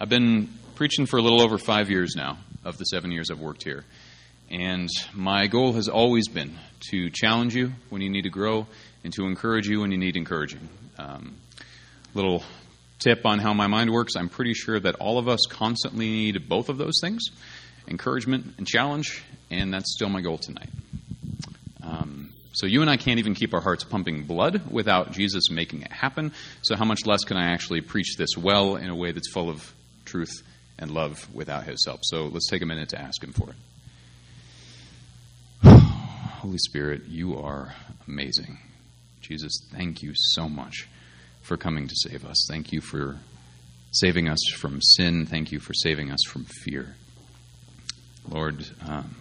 I've been preaching for a little over five years now, of the seven years I've worked here. And my goal has always been to challenge you when you need to grow and to encourage you when you need encouraging. Um, little tip on how my mind works I'm pretty sure that all of us constantly need both of those things encouragement and challenge, and that's still my goal tonight. Um, so you and I can't even keep our hearts pumping blood without Jesus making it happen. So how much less can I actually preach this well in a way that's full of truth and love without his help? So let's take a minute to ask him for it. Holy Spirit, you are amazing. Jesus, thank you so much for coming to save us. Thank you for saving us from sin. Thank you for saving us from fear. Lord, um,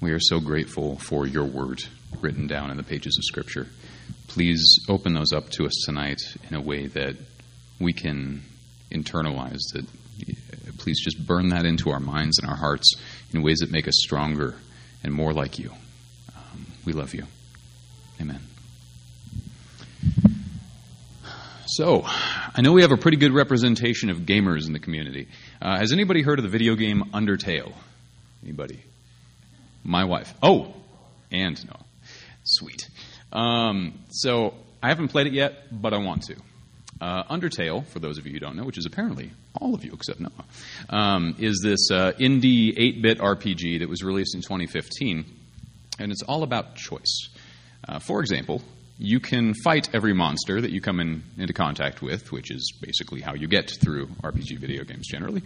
we are so grateful for your word written down in the pages of Scripture. Please open those up to us tonight in a way that we can internalize that. Please just burn that into our minds and our hearts in ways that make us stronger and more like you. Um, we love you. Amen. So, I know we have a pretty good representation of gamers in the community. Uh, has anybody heard of the video game Undertale? Anybody? My wife. Oh, and no. Sweet. Um, so, I haven't played it yet, but I want to. Uh, Undertale, for those of you who don't know, which is apparently all of you except Noah, um, is this uh, indie 8 bit RPG that was released in 2015, and it's all about choice. Uh, for example, you can fight every monster that you come in, into contact with, which is basically how you get through RPG video games generally.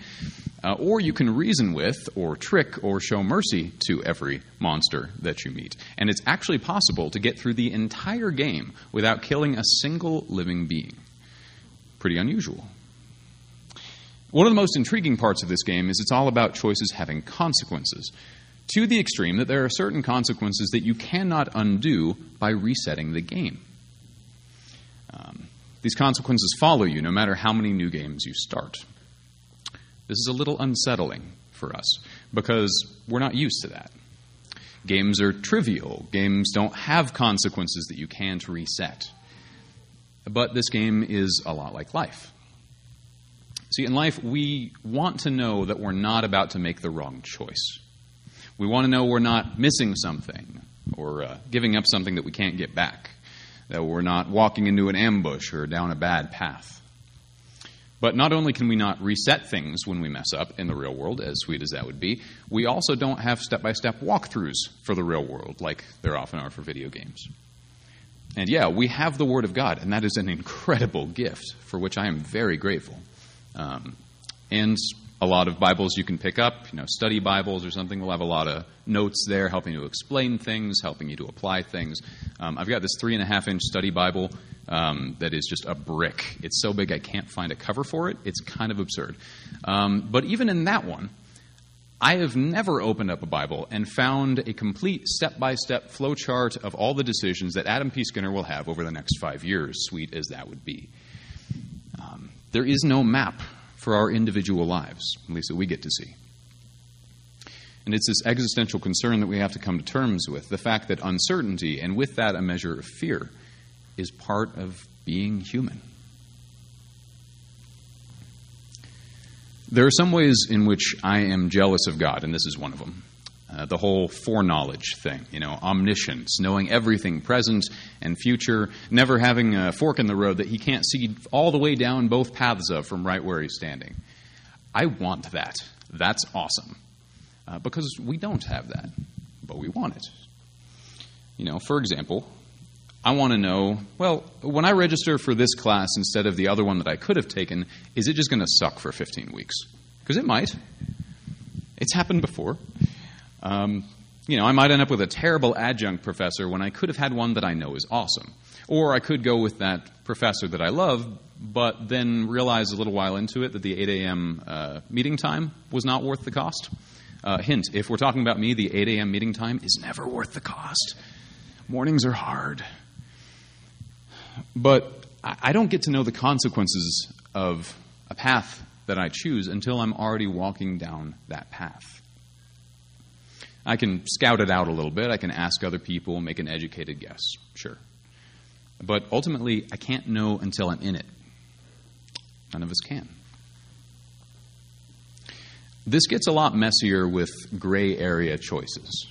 Uh, or you can reason with, or trick, or show mercy to every monster that you meet. And it's actually possible to get through the entire game without killing a single living being. Pretty unusual. One of the most intriguing parts of this game is it's all about choices having consequences to the extreme that there are certain consequences that you cannot undo by resetting the game. Um, these consequences follow you no matter how many new games you start. This is a little unsettling for us because we're not used to that. Games are trivial, games don't have consequences that you can't reset. But this game is a lot like life. See, in life, we want to know that we're not about to make the wrong choice. We want to know we're not missing something or uh, giving up something that we can't get back, that we're not walking into an ambush or down a bad path. But not only can we not reset things when we mess up in the real world, as sweet as that would be, we also don't have step by step walkthroughs for the real world like there often are for video games. And yeah, we have the Word of God, and that is an incredible gift for which I am very grateful. Um, and a lot of Bibles you can pick up, you know, study Bibles or something will have a lot of notes there helping you to explain things, helping you to apply things. Um, I've got this three and a half inch study Bible um, that is just a brick. It's so big I can't find a cover for it. It's kind of absurd. Um, but even in that one, I have never opened up a Bible and found a complete step by step flowchart of all the decisions that Adam P. Skinner will have over the next five years, sweet as that would be. Um, there is no map for our individual lives, at least that we get to see. And it's this existential concern that we have to come to terms with the fact that uncertainty, and with that a measure of fear, is part of being human. There are some ways in which I am jealous of God, and this is one of them. Uh, the whole foreknowledge thing, you know, omniscience, knowing everything present and future, never having a fork in the road that he can't see all the way down both paths of from right where he's standing. I want that. That's awesome. Uh, because we don't have that, but we want it. You know, for example, I want to know well, when I register for this class instead of the other one that I could have taken, is it just going to suck for 15 weeks? Because it might. It's happened before. Um, you know, I might end up with a terrible adjunct professor when I could have had one that I know is awesome. Or I could go with that professor that I love, but then realize a little while into it that the 8 a.m. Uh, meeting time was not worth the cost. Uh, hint if we're talking about me, the 8 a.m. meeting time is never worth the cost. Mornings are hard. But I don't get to know the consequences of a path that I choose until I'm already walking down that path. I can scout it out a little bit. I can ask other people, make an educated guess, sure. But ultimately, I can't know until I'm in it. None of us can. This gets a lot messier with gray area choices.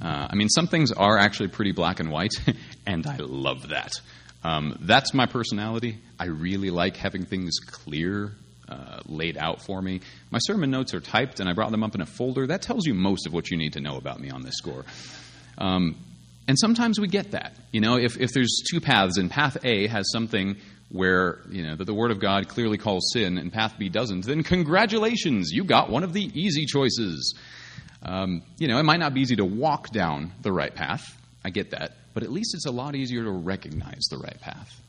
Uh, I mean, some things are actually pretty black and white, and I love that. Um, that's my personality. I really like having things clear, uh, laid out for me. My sermon notes are typed, and I brought them up in a folder. That tells you most of what you need to know about me on this score. Um, and sometimes we get that. You know, if, if there's two paths, and path A has something where, you know, that the Word of God clearly calls sin, and path B doesn't, then congratulations, you got one of the easy choices. Um, you know, it might not be easy to walk down the right path. I get that. But at least it's a lot easier to recognize the right path.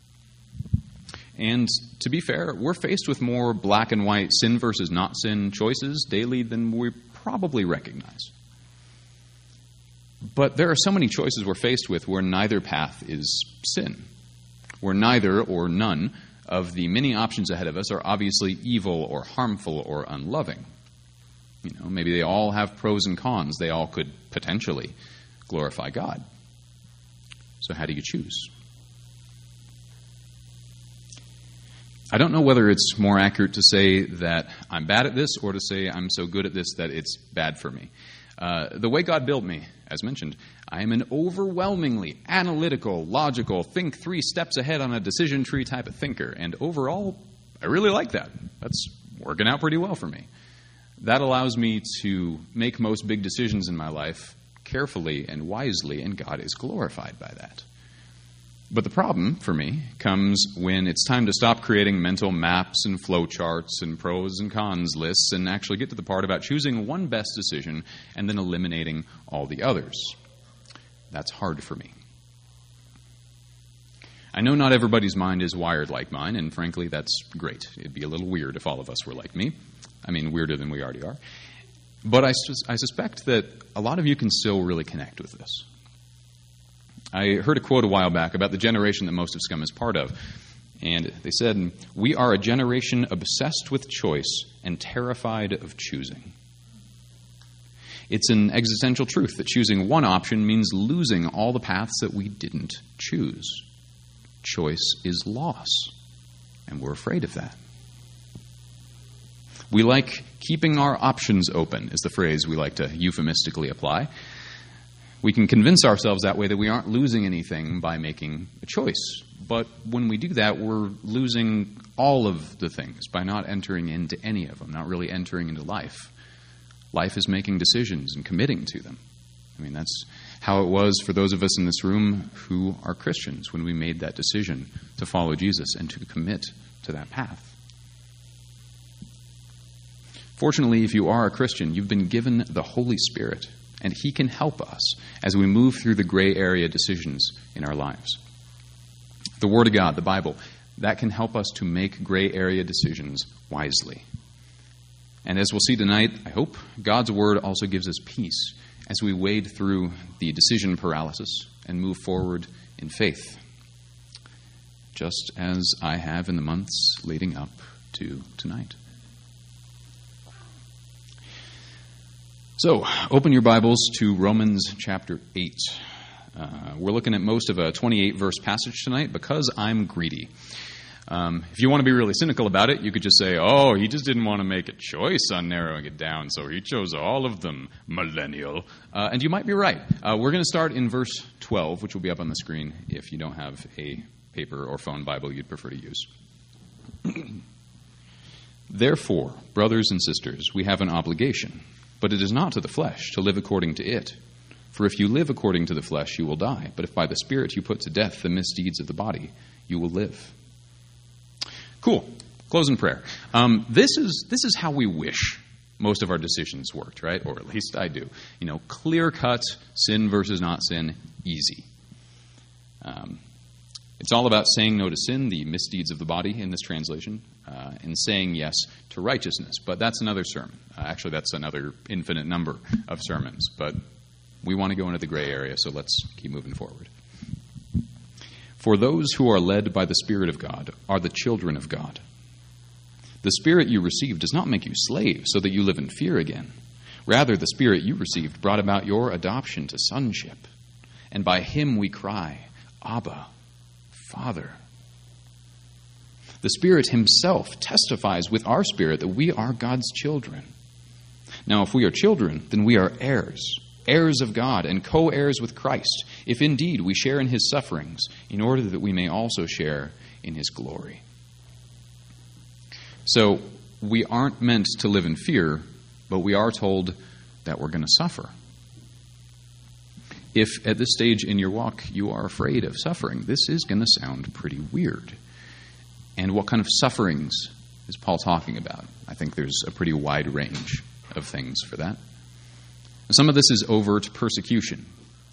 And to be fair, we're faced with more black and white sin versus not sin choices daily than we probably recognize. But there are so many choices we're faced with where neither path is sin, where neither or none of the many options ahead of us are obviously evil or harmful or unloving. You know, maybe they all have pros and cons. They all could potentially glorify God. So, how do you choose? I don't know whether it's more accurate to say that I'm bad at this or to say I'm so good at this that it's bad for me. Uh, the way God built me, as mentioned, I am an overwhelmingly analytical, logical, think three steps ahead on a decision tree type of thinker. And overall, I really like that. That's working out pretty well for me. That allows me to make most big decisions in my life carefully and wisely, and God is glorified by that. But the problem for me comes when it's time to stop creating mental maps and flowcharts and pros and cons lists and actually get to the part about choosing one best decision and then eliminating all the others. That's hard for me. I know not everybody's mind is wired like mine, and frankly, that's great. It'd be a little weird if all of us were like me. I mean, weirder than we already are. But I, I suspect that a lot of you can still really connect with this. I heard a quote a while back about the generation that most of Scum is part of. And they said, We are a generation obsessed with choice and terrified of choosing. It's an existential truth that choosing one option means losing all the paths that we didn't choose. Choice is loss, and we're afraid of that. We like keeping our options open, is the phrase we like to euphemistically apply. We can convince ourselves that way that we aren't losing anything by making a choice. But when we do that, we're losing all of the things by not entering into any of them, not really entering into life. Life is making decisions and committing to them. I mean, that's how it was for those of us in this room who are Christians when we made that decision to follow Jesus and to commit to that path. Fortunately, if you are a Christian, you've been given the Holy Spirit and He can help us as we move through the gray area decisions in our lives. The Word of God, the Bible, that can help us to make gray area decisions wisely. And as we'll see tonight, I hope God's Word also gives us peace as we wade through the decision paralysis and move forward in faith, just as I have in the months leading up to tonight. So, open your Bibles to Romans chapter 8. Uh, we're looking at most of a 28 verse passage tonight because I'm greedy. Um, if you want to be really cynical about it, you could just say, oh, he just didn't want to make a choice on narrowing it down, so he chose all of them, millennial. Uh, and you might be right. Uh, we're going to start in verse 12, which will be up on the screen if you don't have a paper or phone Bible you'd prefer to use. Therefore, brothers and sisters, we have an obligation but it is not to the flesh to live according to it. For if you live according to the flesh, you will die. But if by the Spirit you put to death the misdeeds of the body, you will live. Cool. Close in prayer. Um, this is this is how we wish most of our decisions worked, right? Or at least I do. You know, clear cut, sin versus not sin, easy. Um, it's all about saying no to sin, the misdeeds of the body in this translation, uh, and saying yes to righteousness. But that's another sermon. Uh, actually, that's another infinite number of sermons. But we want to go into the gray area, so let's keep moving forward. For those who are led by the Spirit of God are the children of God. The Spirit you received does not make you slaves so that you live in fear again. Rather, the Spirit you received brought about your adoption to sonship. And by him we cry, Abba Father. The Spirit Himself testifies with our spirit that we are God's children. Now, if we are children, then we are heirs, heirs of God, and co heirs with Christ, if indeed we share in his sufferings, in order that we may also share in his glory. So, we aren't meant to live in fear, but we are told that we're going to suffer. If at this stage in your walk you are afraid of suffering, this is going to sound pretty weird. And what kind of sufferings is Paul talking about? I think there's a pretty wide range of things for that. Some of this is overt persecution.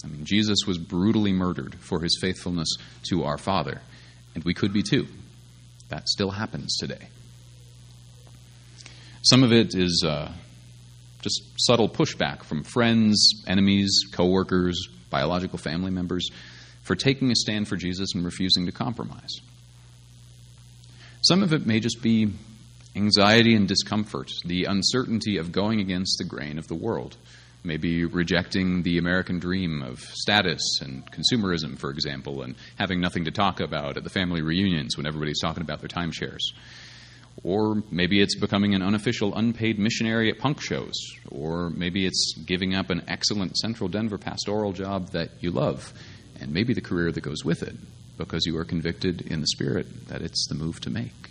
I mean, Jesus was brutally murdered for his faithfulness to our Father, and we could be too. That still happens today. Some of it is uh, just subtle pushback from friends, enemies, coworkers, biological family members for taking a stand for Jesus and refusing to compromise. Some of it may just be anxiety and discomfort, the uncertainty of going against the grain of the world. Maybe rejecting the American dream of status and consumerism, for example, and having nothing to talk about at the family reunions when everybody's talking about their timeshares. Or maybe it's becoming an unofficial unpaid missionary at punk shows. Or maybe it's giving up an excellent Central Denver pastoral job that you love, and maybe the career that goes with it because you are convicted in the Spirit that it's the move to make.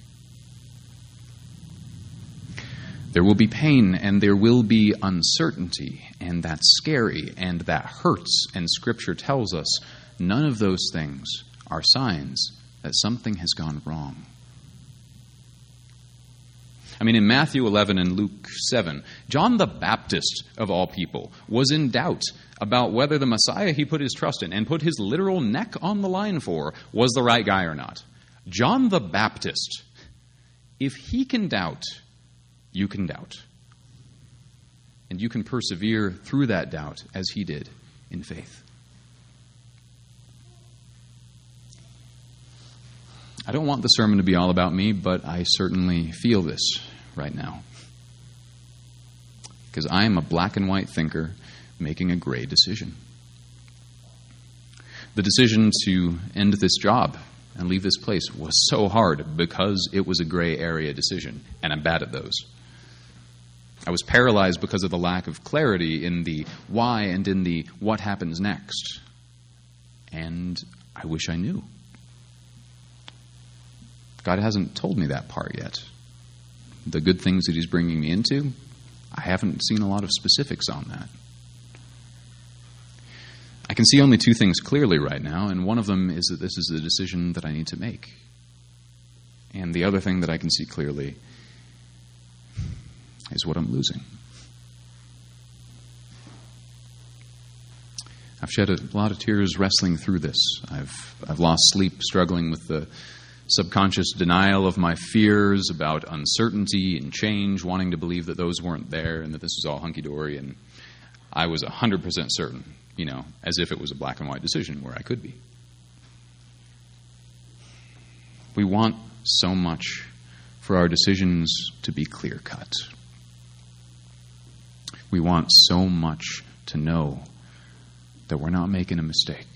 There will be pain and there will be uncertainty, and that's scary and that hurts. And Scripture tells us none of those things are signs that something has gone wrong. I mean, in Matthew 11 and Luke 7, John the Baptist, of all people, was in doubt about whether the Messiah he put his trust in and put his literal neck on the line for was the right guy or not. John the Baptist, if he can doubt, you can doubt. And you can persevere through that doubt as he did in faith. I don't want the sermon to be all about me, but I certainly feel this right now. Because I am a black and white thinker making a gray decision. The decision to end this job and leave this place was so hard because it was a gray area decision, and I'm bad at those. I was paralyzed because of the lack of clarity in the why and in the what happens next. And I wish I knew. God hasn't told me that part yet. The good things that He's bringing me into, I haven't seen a lot of specifics on that. I can see only two things clearly right now, and one of them is that this is the decision that I need to make. And the other thing that I can see clearly is what I'm losing. I've shed a lot of tears wrestling through this. I've, I've lost sleep struggling with the subconscious denial of my fears about uncertainty and change, wanting to believe that those weren't there and that this was all hunky dory. And I was 100% certain, you know, as if it was a black and white decision where I could be. We want so much for our decisions to be clear cut. We want so much to know that we're not making a mistake.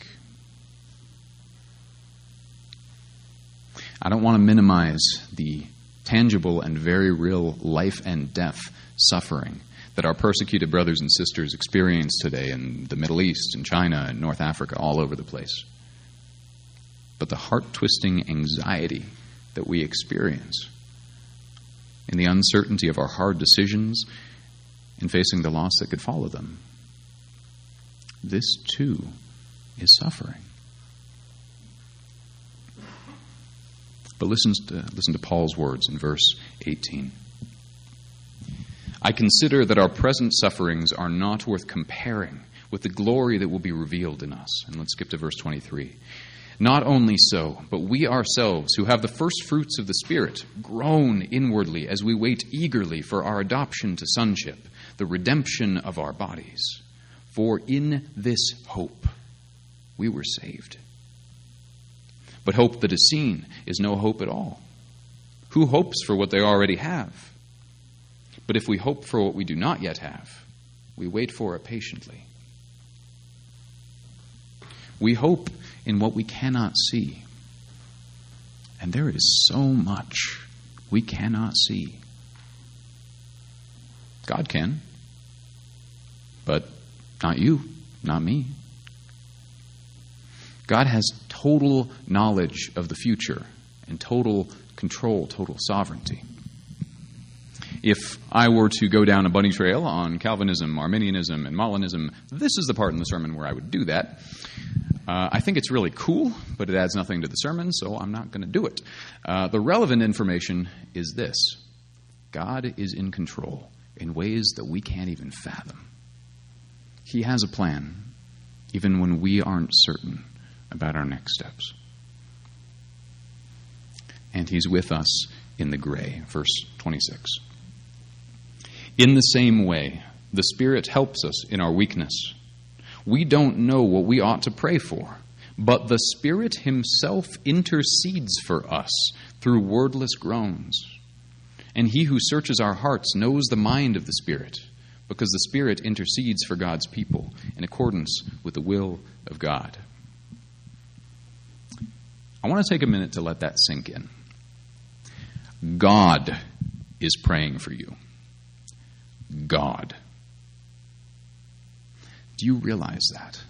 I don't want to minimize the tangible and very real life and death suffering that our persecuted brothers and sisters experience today in the Middle East, in China, in North Africa, all over the place. But the heart twisting anxiety that we experience in the uncertainty of our hard decisions in facing the loss that could follow them. This too is suffering. But listen to, listen to Paul's words in verse 18. I consider that our present sufferings are not worth comparing with the glory that will be revealed in us. And let's skip to verse 23. Not only so, but we ourselves, who have the first fruits of the Spirit, groan inwardly as we wait eagerly for our adoption to sonship the redemption of our bodies. For in this hope we were saved. But hope that is seen is no hope at all. Who hopes for what they already have? But if we hope for what we do not yet have, we wait for it patiently. We hope in what we cannot see. And there is so much we cannot see. God can. but not you, not me. God has total knowledge of the future and total control, total sovereignty. If I were to go down a bunny trail on Calvinism, Arminianism, and Molinism, this is the part in the sermon where I would do that. Uh, I think it's really cool, but it adds nothing to the sermon, so I'm not going to do it. Uh, the relevant information is this God is in control in ways that we can't even fathom. He has a plan, even when we aren't certain about our next steps. And He's with us in the gray, verse 26. In the same way, the Spirit helps us in our weakness. We don't know what we ought to pray for, but the Spirit Himself intercedes for us through wordless groans. And He who searches our hearts knows the mind of the Spirit, because the Spirit intercedes for God's people in accordance with the will of God. I want to take a minute to let that sink in. God is praying for you. God. Do you realize that?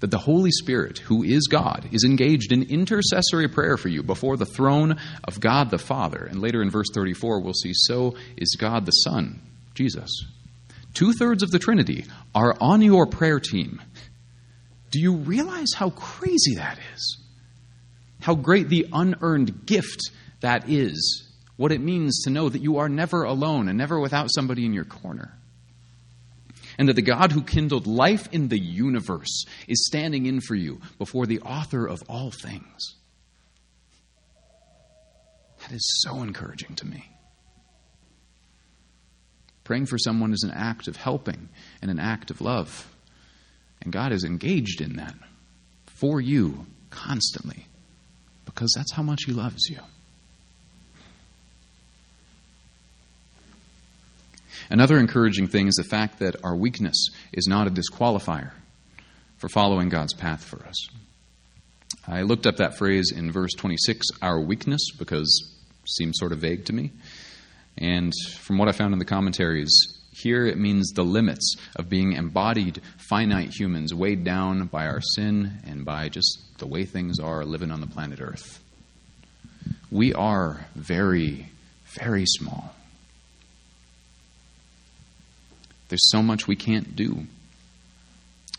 That the Holy Spirit, who is God, is engaged in intercessory prayer for you before the throne of God the Father. And later in verse 34, we'll see, so is God the Son, Jesus. Two thirds of the Trinity are on your prayer team. Do you realize how crazy that is? How great the unearned gift that is what it means to know that you are never alone and never without somebody in your corner. And that the God who kindled life in the universe is standing in for you before the author of all things. That is so encouraging to me. Praying for someone is an act of helping and an act of love. And God is engaged in that for you constantly because that's how much He loves you. Another encouraging thing is the fact that our weakness is not a disqualifier for following God's path for us. I looked up that phrase in verse 26, our weakness, because it seems sort of vague to me. And from what I found in the commentaries, here it means the limits of being embodied, finite humans weighed down by our sin and by just the way things are living on the planet Earth. We are very, very small. There's so much we can't do.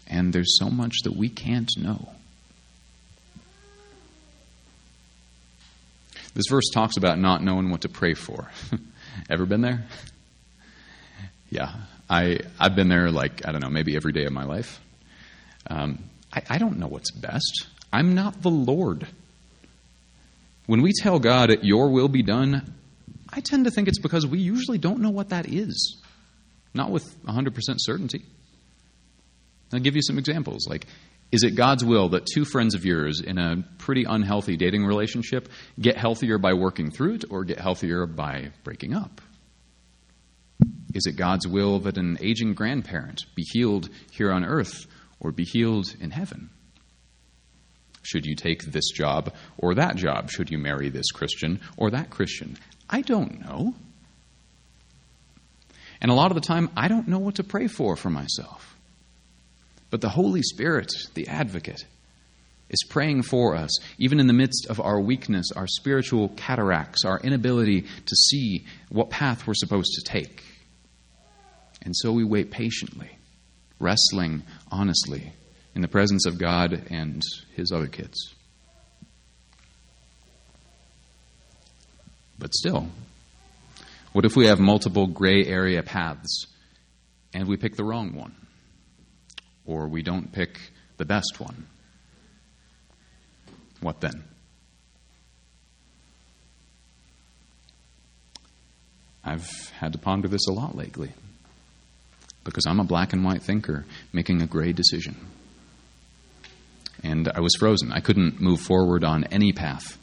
And there's so much that we can't know. This verse talks about not knowing what to pray for. Ever been there? Yeah, I, I've been there like, I don't know, maybe every day of my life. Um, I, I don't know what's best. I'm not the Lord. When we tell God, Your will be done, I tend to think it's because we usually don't know what that is. Not with 100% certainty. I'll give you some examples. Like, is it God's will that two friends of yours in a pretty unhealthy dating relationship get healthier by working through it or get healthier by breaking up? Is it God's will that an aging grandparent be healed here on earth or be healed in heaven? Should you take this job or that job? Should you marry this Christian or that Christian? I don't know. And a lot of the time, I don't know what to pray for for myself. But the Holy Spirit, the advocate, is praying for us, even in the midst of our weakness, our spiritual cataracts, our inability to see what path we're supposed to take. And so we wait patiently, wrestling honestly in the presence of God and His other kids. But still, what if we have multiple gray area paths and we pick the wrong one? Or we don't pick the best one? What then? I've had to ponder this a lot lately because I'm a black and white thinker making a gray decision. And I was frozen. I couldn't move forward on any path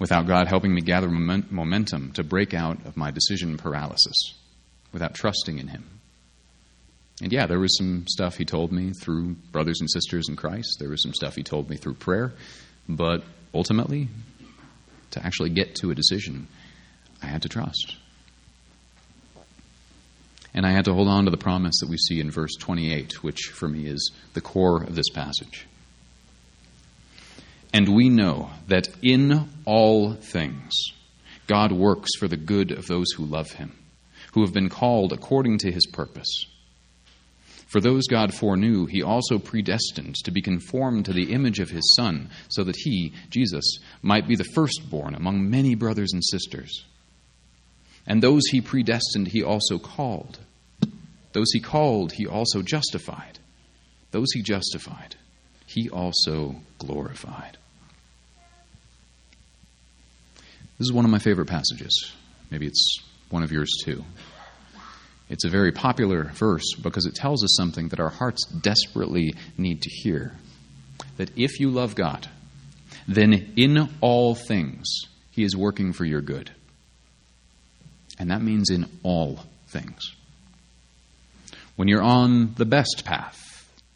without God helping me gather momentum to break out of my decision paralysis, without trusting in Him. And yeah, there was some stuff He told me through brothers and sisters in Christ, there was some stuff He told me through prayer, but ultimately, to actually get to a decision, I had to trust. And I had to hold on to the promise that we see in verse 28, which for me is the core of this passage. And we know that in all things God works for the good of those who love him, who have been called according to his purpose. For those God foreknew, he also predestined to be conformed to the image of his Son, so that he, Jesus, might be the firstborn among many brothers and sisters. And those he predestined, he also called. Those he called, he also justified. Those he justified, he also glorified. This is one of my favorite passages. Maybe it's one of yours too. It's a very popular verse because it tells us something that our hearts desperately need to hear. That if you love God, then in all things, He is working for your good. And that means in all things. When you're on the best path,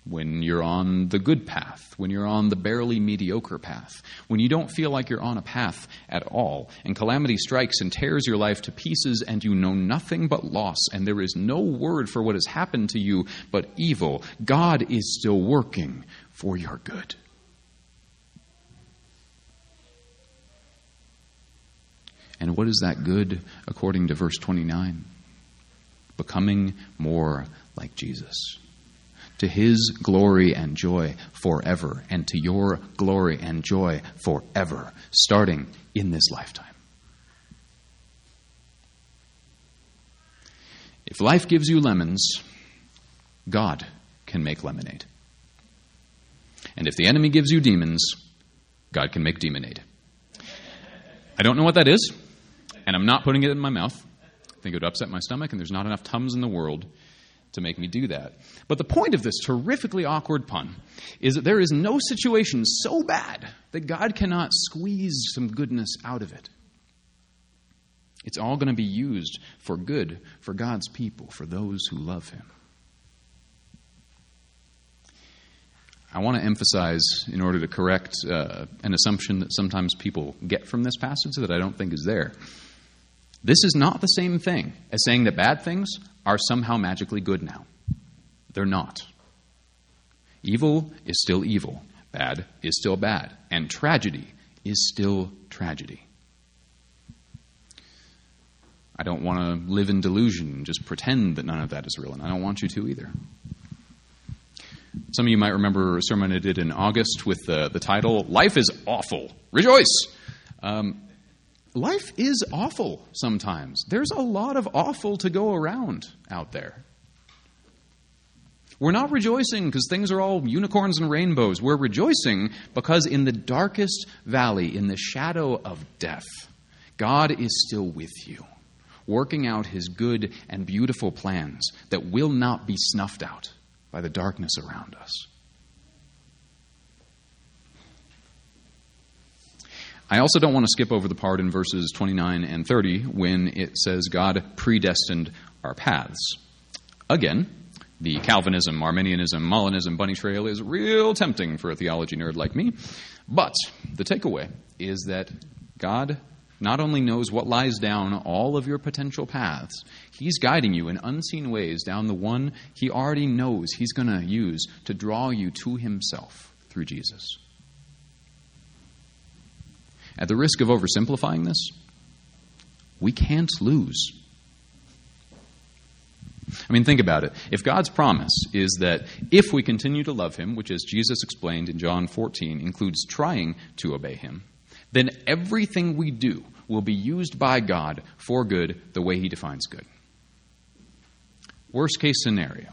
when you're on the good path, when you're on the barely mediocre path, when you don't feel like you're on a path at all, and calamity strikes and tears your life to pieces, and you know nothing but loss, and there is no word for what has happened to you but evil, God is still working for your good. And what is that good according to verse 29? Becoming more like Jesus to his glory and joy forever, and to your glory and joy forever, starting in this lifetime. If life gives you lemons, God can make lemonade. And if the enemy gives you demons, God can make demonade. I don't know what that is, and I'm not putting it in my mouth. I think it would upset my stomach, and there's not enough Tums in the world to make me do that. But the point of this terrifically awkward pun is that there is no situation so bad that God cannot squeeze some goodness out of it. It's all going to be used for good for God's people, for those who love Him. I want to emphasize, in order to correct uh, an assumption that sometimes people get from this passage that I don't think is there. This is not the same thing as saying that bad things are somehow magically good now. They're not. Evil is still evil, bad is still bad, and tragedy is still tragedy. I don't want to live in delusion and just pretend that none of that is real, and I don't want you to either. Some of you might remember a sermon I did in August with the, the title, Life is Awful. Rejoice! Um, life is awful sometimes. There's a lot of awful to go around out there. We're not rejoicing because things are all unicorns and rainbows. We're rejoicing because in the darkest valley, in the shadow of death, God is still with you, working out his good and beautiful plans that will not be snuffed out by the darkness around us. I also don't want to skip over the part in verses 29 and 30 when it says God predestined our paths. Again, the Calvinism, Arminianism, Molinism bunny trail is real tempting for a theology nerd like me. But the takeaway is that God not only knows what lies down all of your potential paths, He's guiding you in unseen ways down the one He already knows He's going to use to draw you to Himself through Jesus. At the risk of oversimplifying this, we can't lose. I mean, think about it. If God's promise is that if we continue to love Him, which, as Jesus explained in John 14, includes trying to obey Him, then everything we do will be used by God for good the way He defines good. Worst case scenario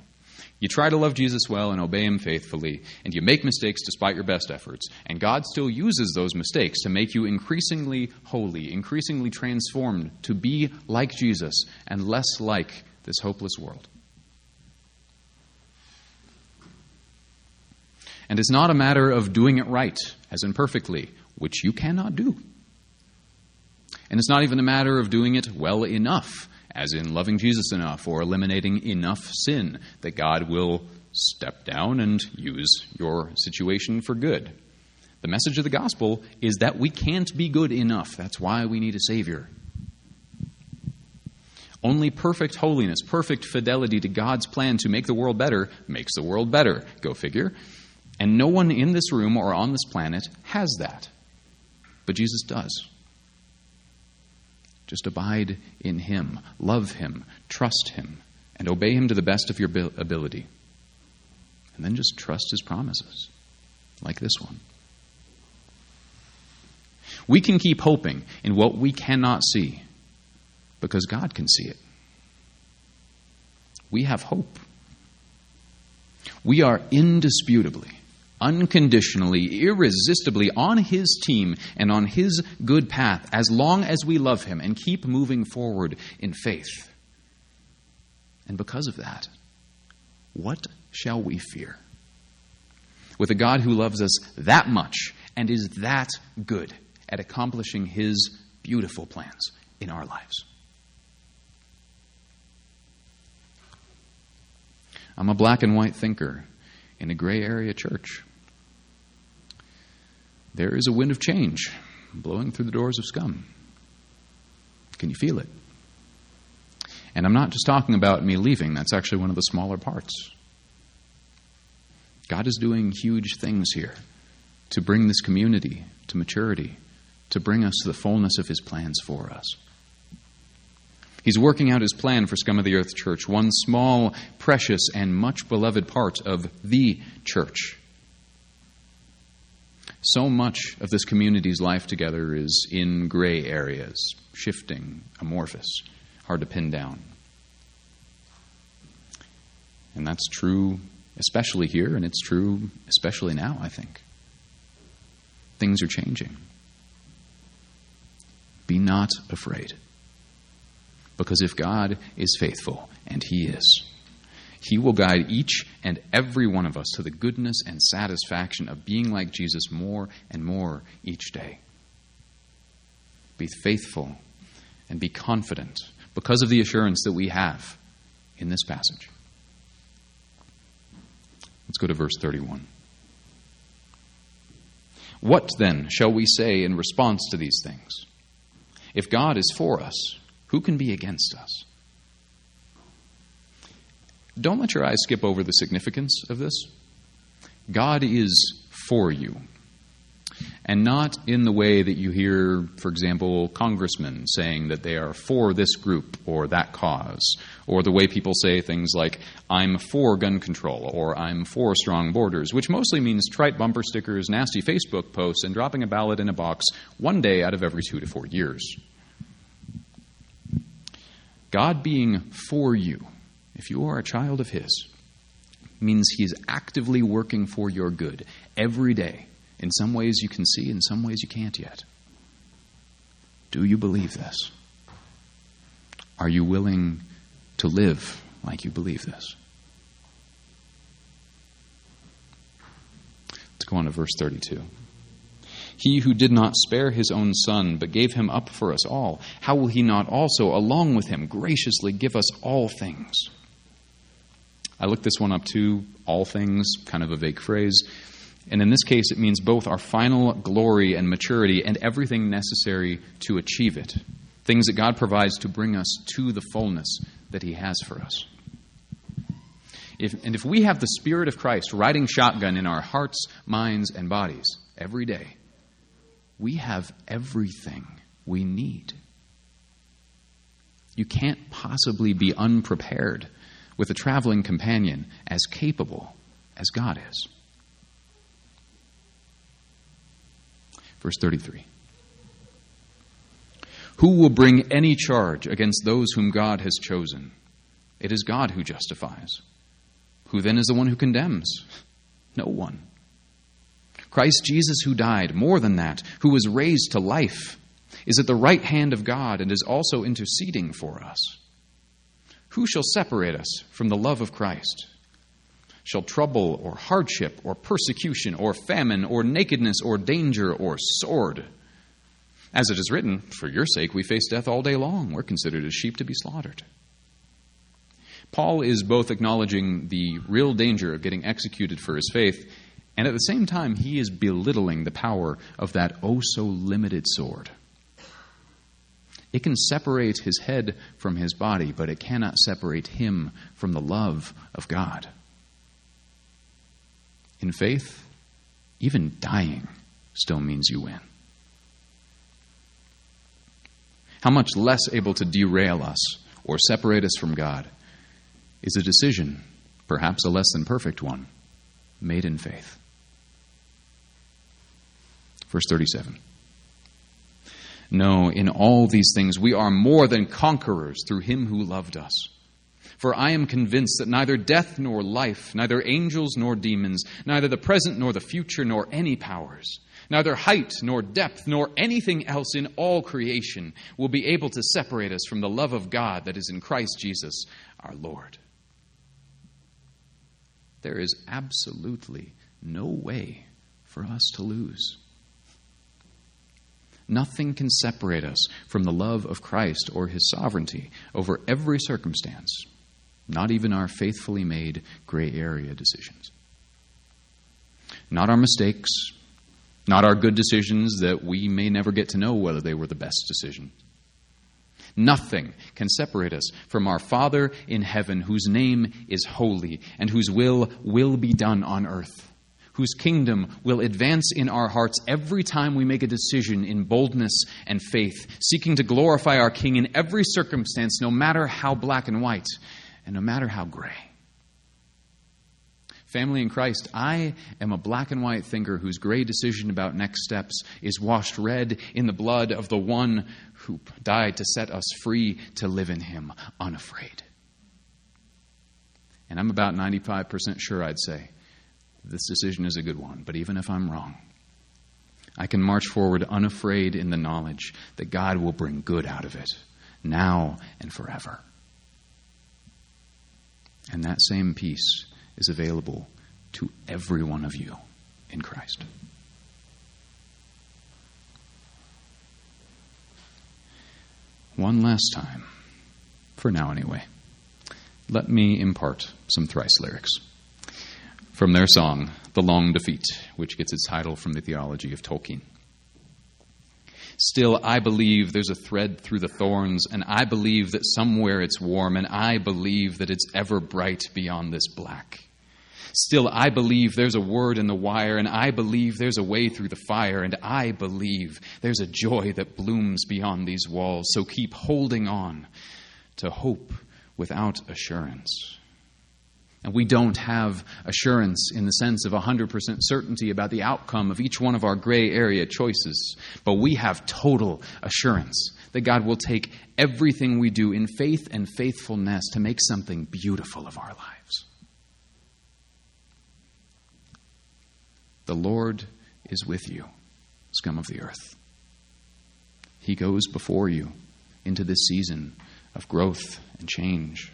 you try to love Jesus well and obey him faithfully, and you make mistakes despite your best efforts, and God still uses those mistakes to make you increasingly holy, increasingly transformed to be like Jesus and less like this hopeless world. And it's not a matter of doing it right, as in perfectly, which you cannot do. And it's not even a matter of doing it well enough, as in loving Jesus enough or eliminating enough sin that God will step down and use your situation for good. The message of the gospel is that we can't be good enough. That's why we need a Savior. Only perfect holiness, perfect fidelity to God's plan to make the world better makes the world better. Go figure. And no one in this room or on this planet has that. But Jesus does. Just abide in Him, love Him, trust Him, and obey Him to the best of your ability. And then just trust His promises, like this one. We can keep hoping in what we cannot see because God can see it. We have hope. We are indisputably unconditionally, irresistibly on His team and on His good path as long as we love Him and keep moving forward in faith. And because of that, what shall we fear? With a God who loves us that much and is that good at accomplishing His beautiful plans in our lives. I'm a black and white thinker in a gray area church there is a wind of change blowing through the doors of scum. Can you feel it? And I'm not just talking about me leaving, that's actually one of the smaller parts. God is doing huge things here to bring this community to maturity, to bring us to the fullness of His plans for us. He's working out His plan for Scum of the Earth Church, one small, precious, and much beloved part of the church. So much of this community's life together is in gray areas, shifting, amorphous, hard to pin down. And that's true especially here, and it's true especially now, I think. Things are changing. Be not afraid. Because if God is faithful, and He is, he will guide each and every one of us to the goodness and satisfaction of being like Jesus more and more each day. Be faithful and be confident because of the assurance that we have in this passage. Let's go to verse 31. What then shall we say in response to these things? If God is for us, who can be against us? Don't let your eyes skip over the significance of this. God is for you. And not in the way that you hear, for example, congressmen saying that they are for this group or that cause, or the way people say things like, I'm for gun control, or I'm for strong borders, which mostly means trite bumper stickers, nasty Facebook posts, and dropping a ballot in a box one day out of every two to four years. God being for you if you are a child of His, means He is actively working for your good every day. In some ways you can see, in some ways you can't yet. Do you believe this? Are you willing to live like you believe this? Let's go on to verse 32. He who did not spare his own son, but gave him up for us all, how will he not also, along with him, graciously give us all things? I looked this one up too. All things, kind of a vague phrase. And in this case, it means both our final glory and maturity and everything necessary to achieve it. Things that God provides to bring us to the fullness that He has for us. If, and if we have the Spirit of Christ riding shotgun in our hearts, minds, and bodies every day, we have everything we need. You can't possibly be unprepared with a traveling companion as capable as God is. Verse 33 Who will bring any charge against those whom God has chosen? It is God who justifies. Who then is the one who condemns? No one. Christ Jesus, who died, more than that, who was raised to life, is at the right hand of God and is also interceding for us. Who shall separate us from the love of Christ? Shall trouble or hardship or persecution or famine or nakedness or danger or sword? As it is written, For your sake we face death all day long. We're considered as sheep to be slaughtered. Paul is both acknowledging the real danger of getting executed for his faith, and at the same time, he is belittling the power of that oh so limited sword. It can separate his head from his body, but it cannot separate him from the love of God. In faith, even dying still means you win. How much less able to derail us or separate us from God is a decision, perhaps a less than perfect one, made in faith. Verse 37. No, in all these things we are more than conquerors through him who loved us. For I am convinced that neither death nor life, neither angels nor demons, neither the present nor the future, nor any powers, neither height nor depth, nor anything else in all creation will be able to separate us from the love of God that is in Christ Jesus our Lord. There is absolutely no way for us to lose. Nothing can separate us from the love of Christ or his sovereignty over every circumstance, not even our faithfully made gray area decisions. Not our mistakes, not our good decisions that we may never get to know whether they were the best decision. Nothing can separate us from our Father in heaven, whose name is holy and whose will will be done on earth whose kingdom will advance in our hearts every time we make a decision in boldness and faith, seeking to glorify our King in every circumstance, no matter how black and white and no matter how gray. Family in Christ, I am a black and white thinker whose gray decision about next steps is washed red in the blood of the one who died to set us free to live in Him unafraid. And I'm about 95% sure I'd say this decision is a good one, but even if I'm wrong, I can march forward unafraid in the knowledge that God will bring good out of it, now and forever. And that same peace is available to every one of you in Christ. One last time, for now anyway, let me impart some thrice lyrics from their song, The Long Defeat, which gets its title from the theology of Tolkien. Still, I believe there's a thread through the thorns, and I believe that somewhere it's warm, and I believe that it's ever bright beyond this black. Still, I believe there's a word in the wire, and I believe there's a way through the fire, and I believe there's a joy that blooms beyond these walls. So keep holding on to hope without assurance. And we don't have assurance in the sense of 100% certainty about the outcome of each one of our gray area choices. But we have total assurance that God will take everything we do in faith and faithfulness to make something beautiful of our lives. The Lord is with you, scum of the earth. He goes before you into this season of growth and change.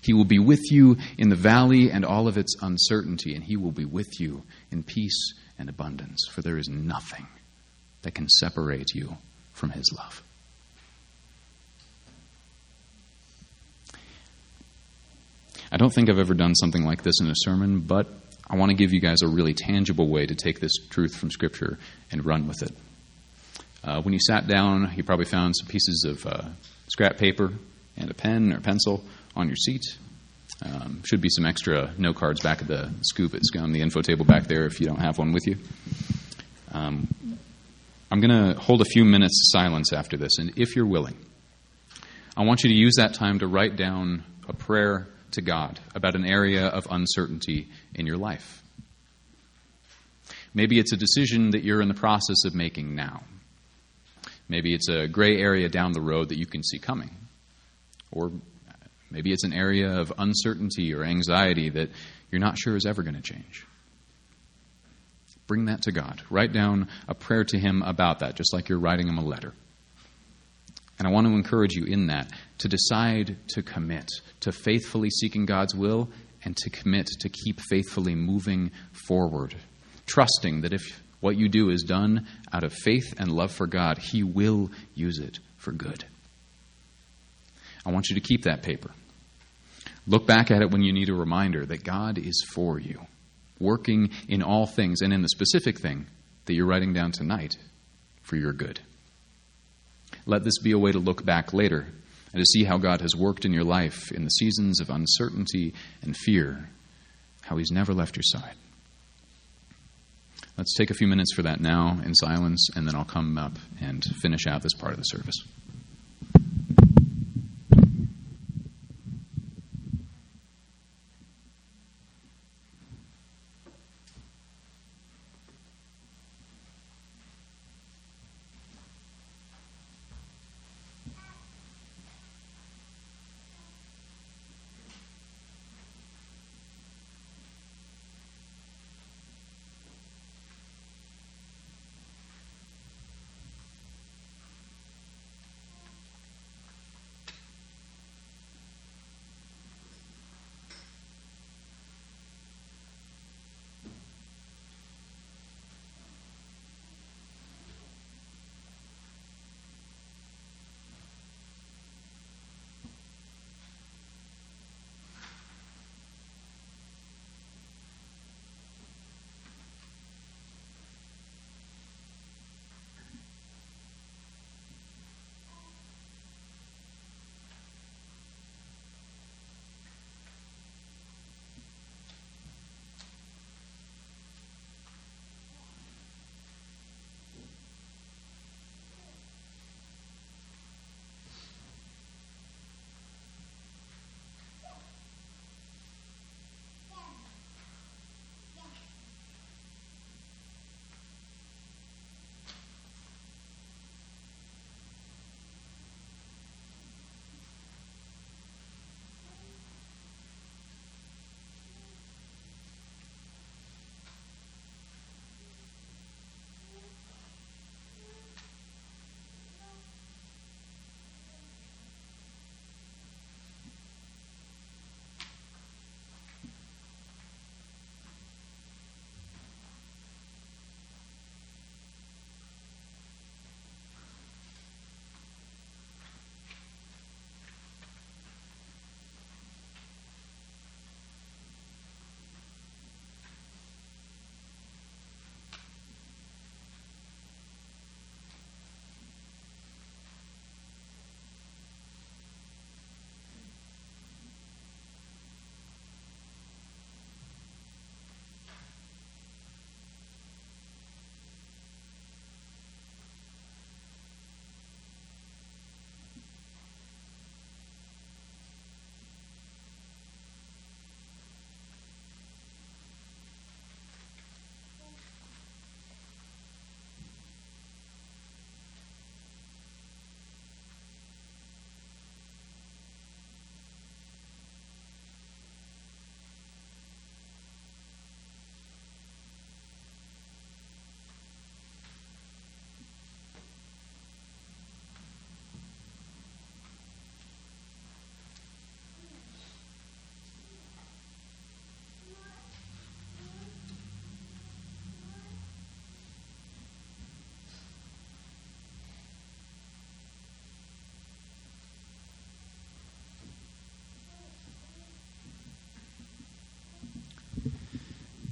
He will be with you in the valley and all of its uncertainty, and He will be with you in peace and abundance, for there is nothing that can separate you from His love. I don't think I've ever done something like this in a sermon, but I want to give you guys a really tangible way to take this truth from Scripture and run with it. Uh, when you sat down, you probably found some pieces of uh, scrap paper and a pen or pencil on your seat. Um, should be some extra note cards back at the scoop at SCUM, the info table back there if you don't have one with you. Um, I'm going to hold a few minutes of silence after this, and if you're willing, I want you to use that time to write down a prayer to God about an area of uncertainty in your life. Maybe it's a decision that you're in the process of making now. Maybe it's a gray area down the road that you can see coming. Or Maybe it's an area of uncertainty or anxiety that you're not sure is ever going to change. Bring that to God. Write down a prayer to Him about that, just like you're writing Him a letter. And I want to encourage you in that to decide to commit to faithfully seeking God's will and to commit to keep faithfully moving forward, trusting that if what you do is done out of faith and love for God, He will use it for good. I want you to keep that paper. Look back at it when you need a reminder that God is for you, working in all things and in the specific thing that you're writing down tonight for your good. Let this be a way to look back later and to see how God has worked in your life in the seasons of uncertainty and fear, how He's never left your side. Let's take a few minutes for that now in silence, and then I'll come up and finish out this part of the service.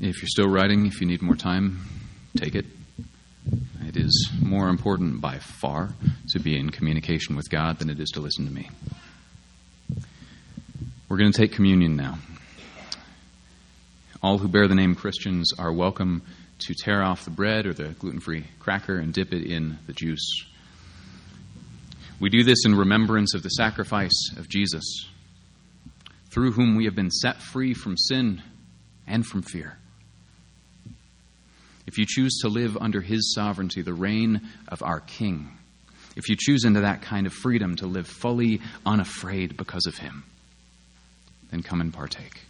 If you're still writing, if you need more time, take it. It is more important by far to be in communication with God than it is to listen to me. We're going to take communion now. All who bear the name Christians are welcome to tear off the bread or the gluten free cracker and dip it in the juice. We do this in remembrance of the sacrifice of Jesus, through whom we have been set free from sin and from fear if you choose to live under His sovereignty, the reign of our King, if you choose into that kind of freedom to live fully unafraid because of Him, then come and partake.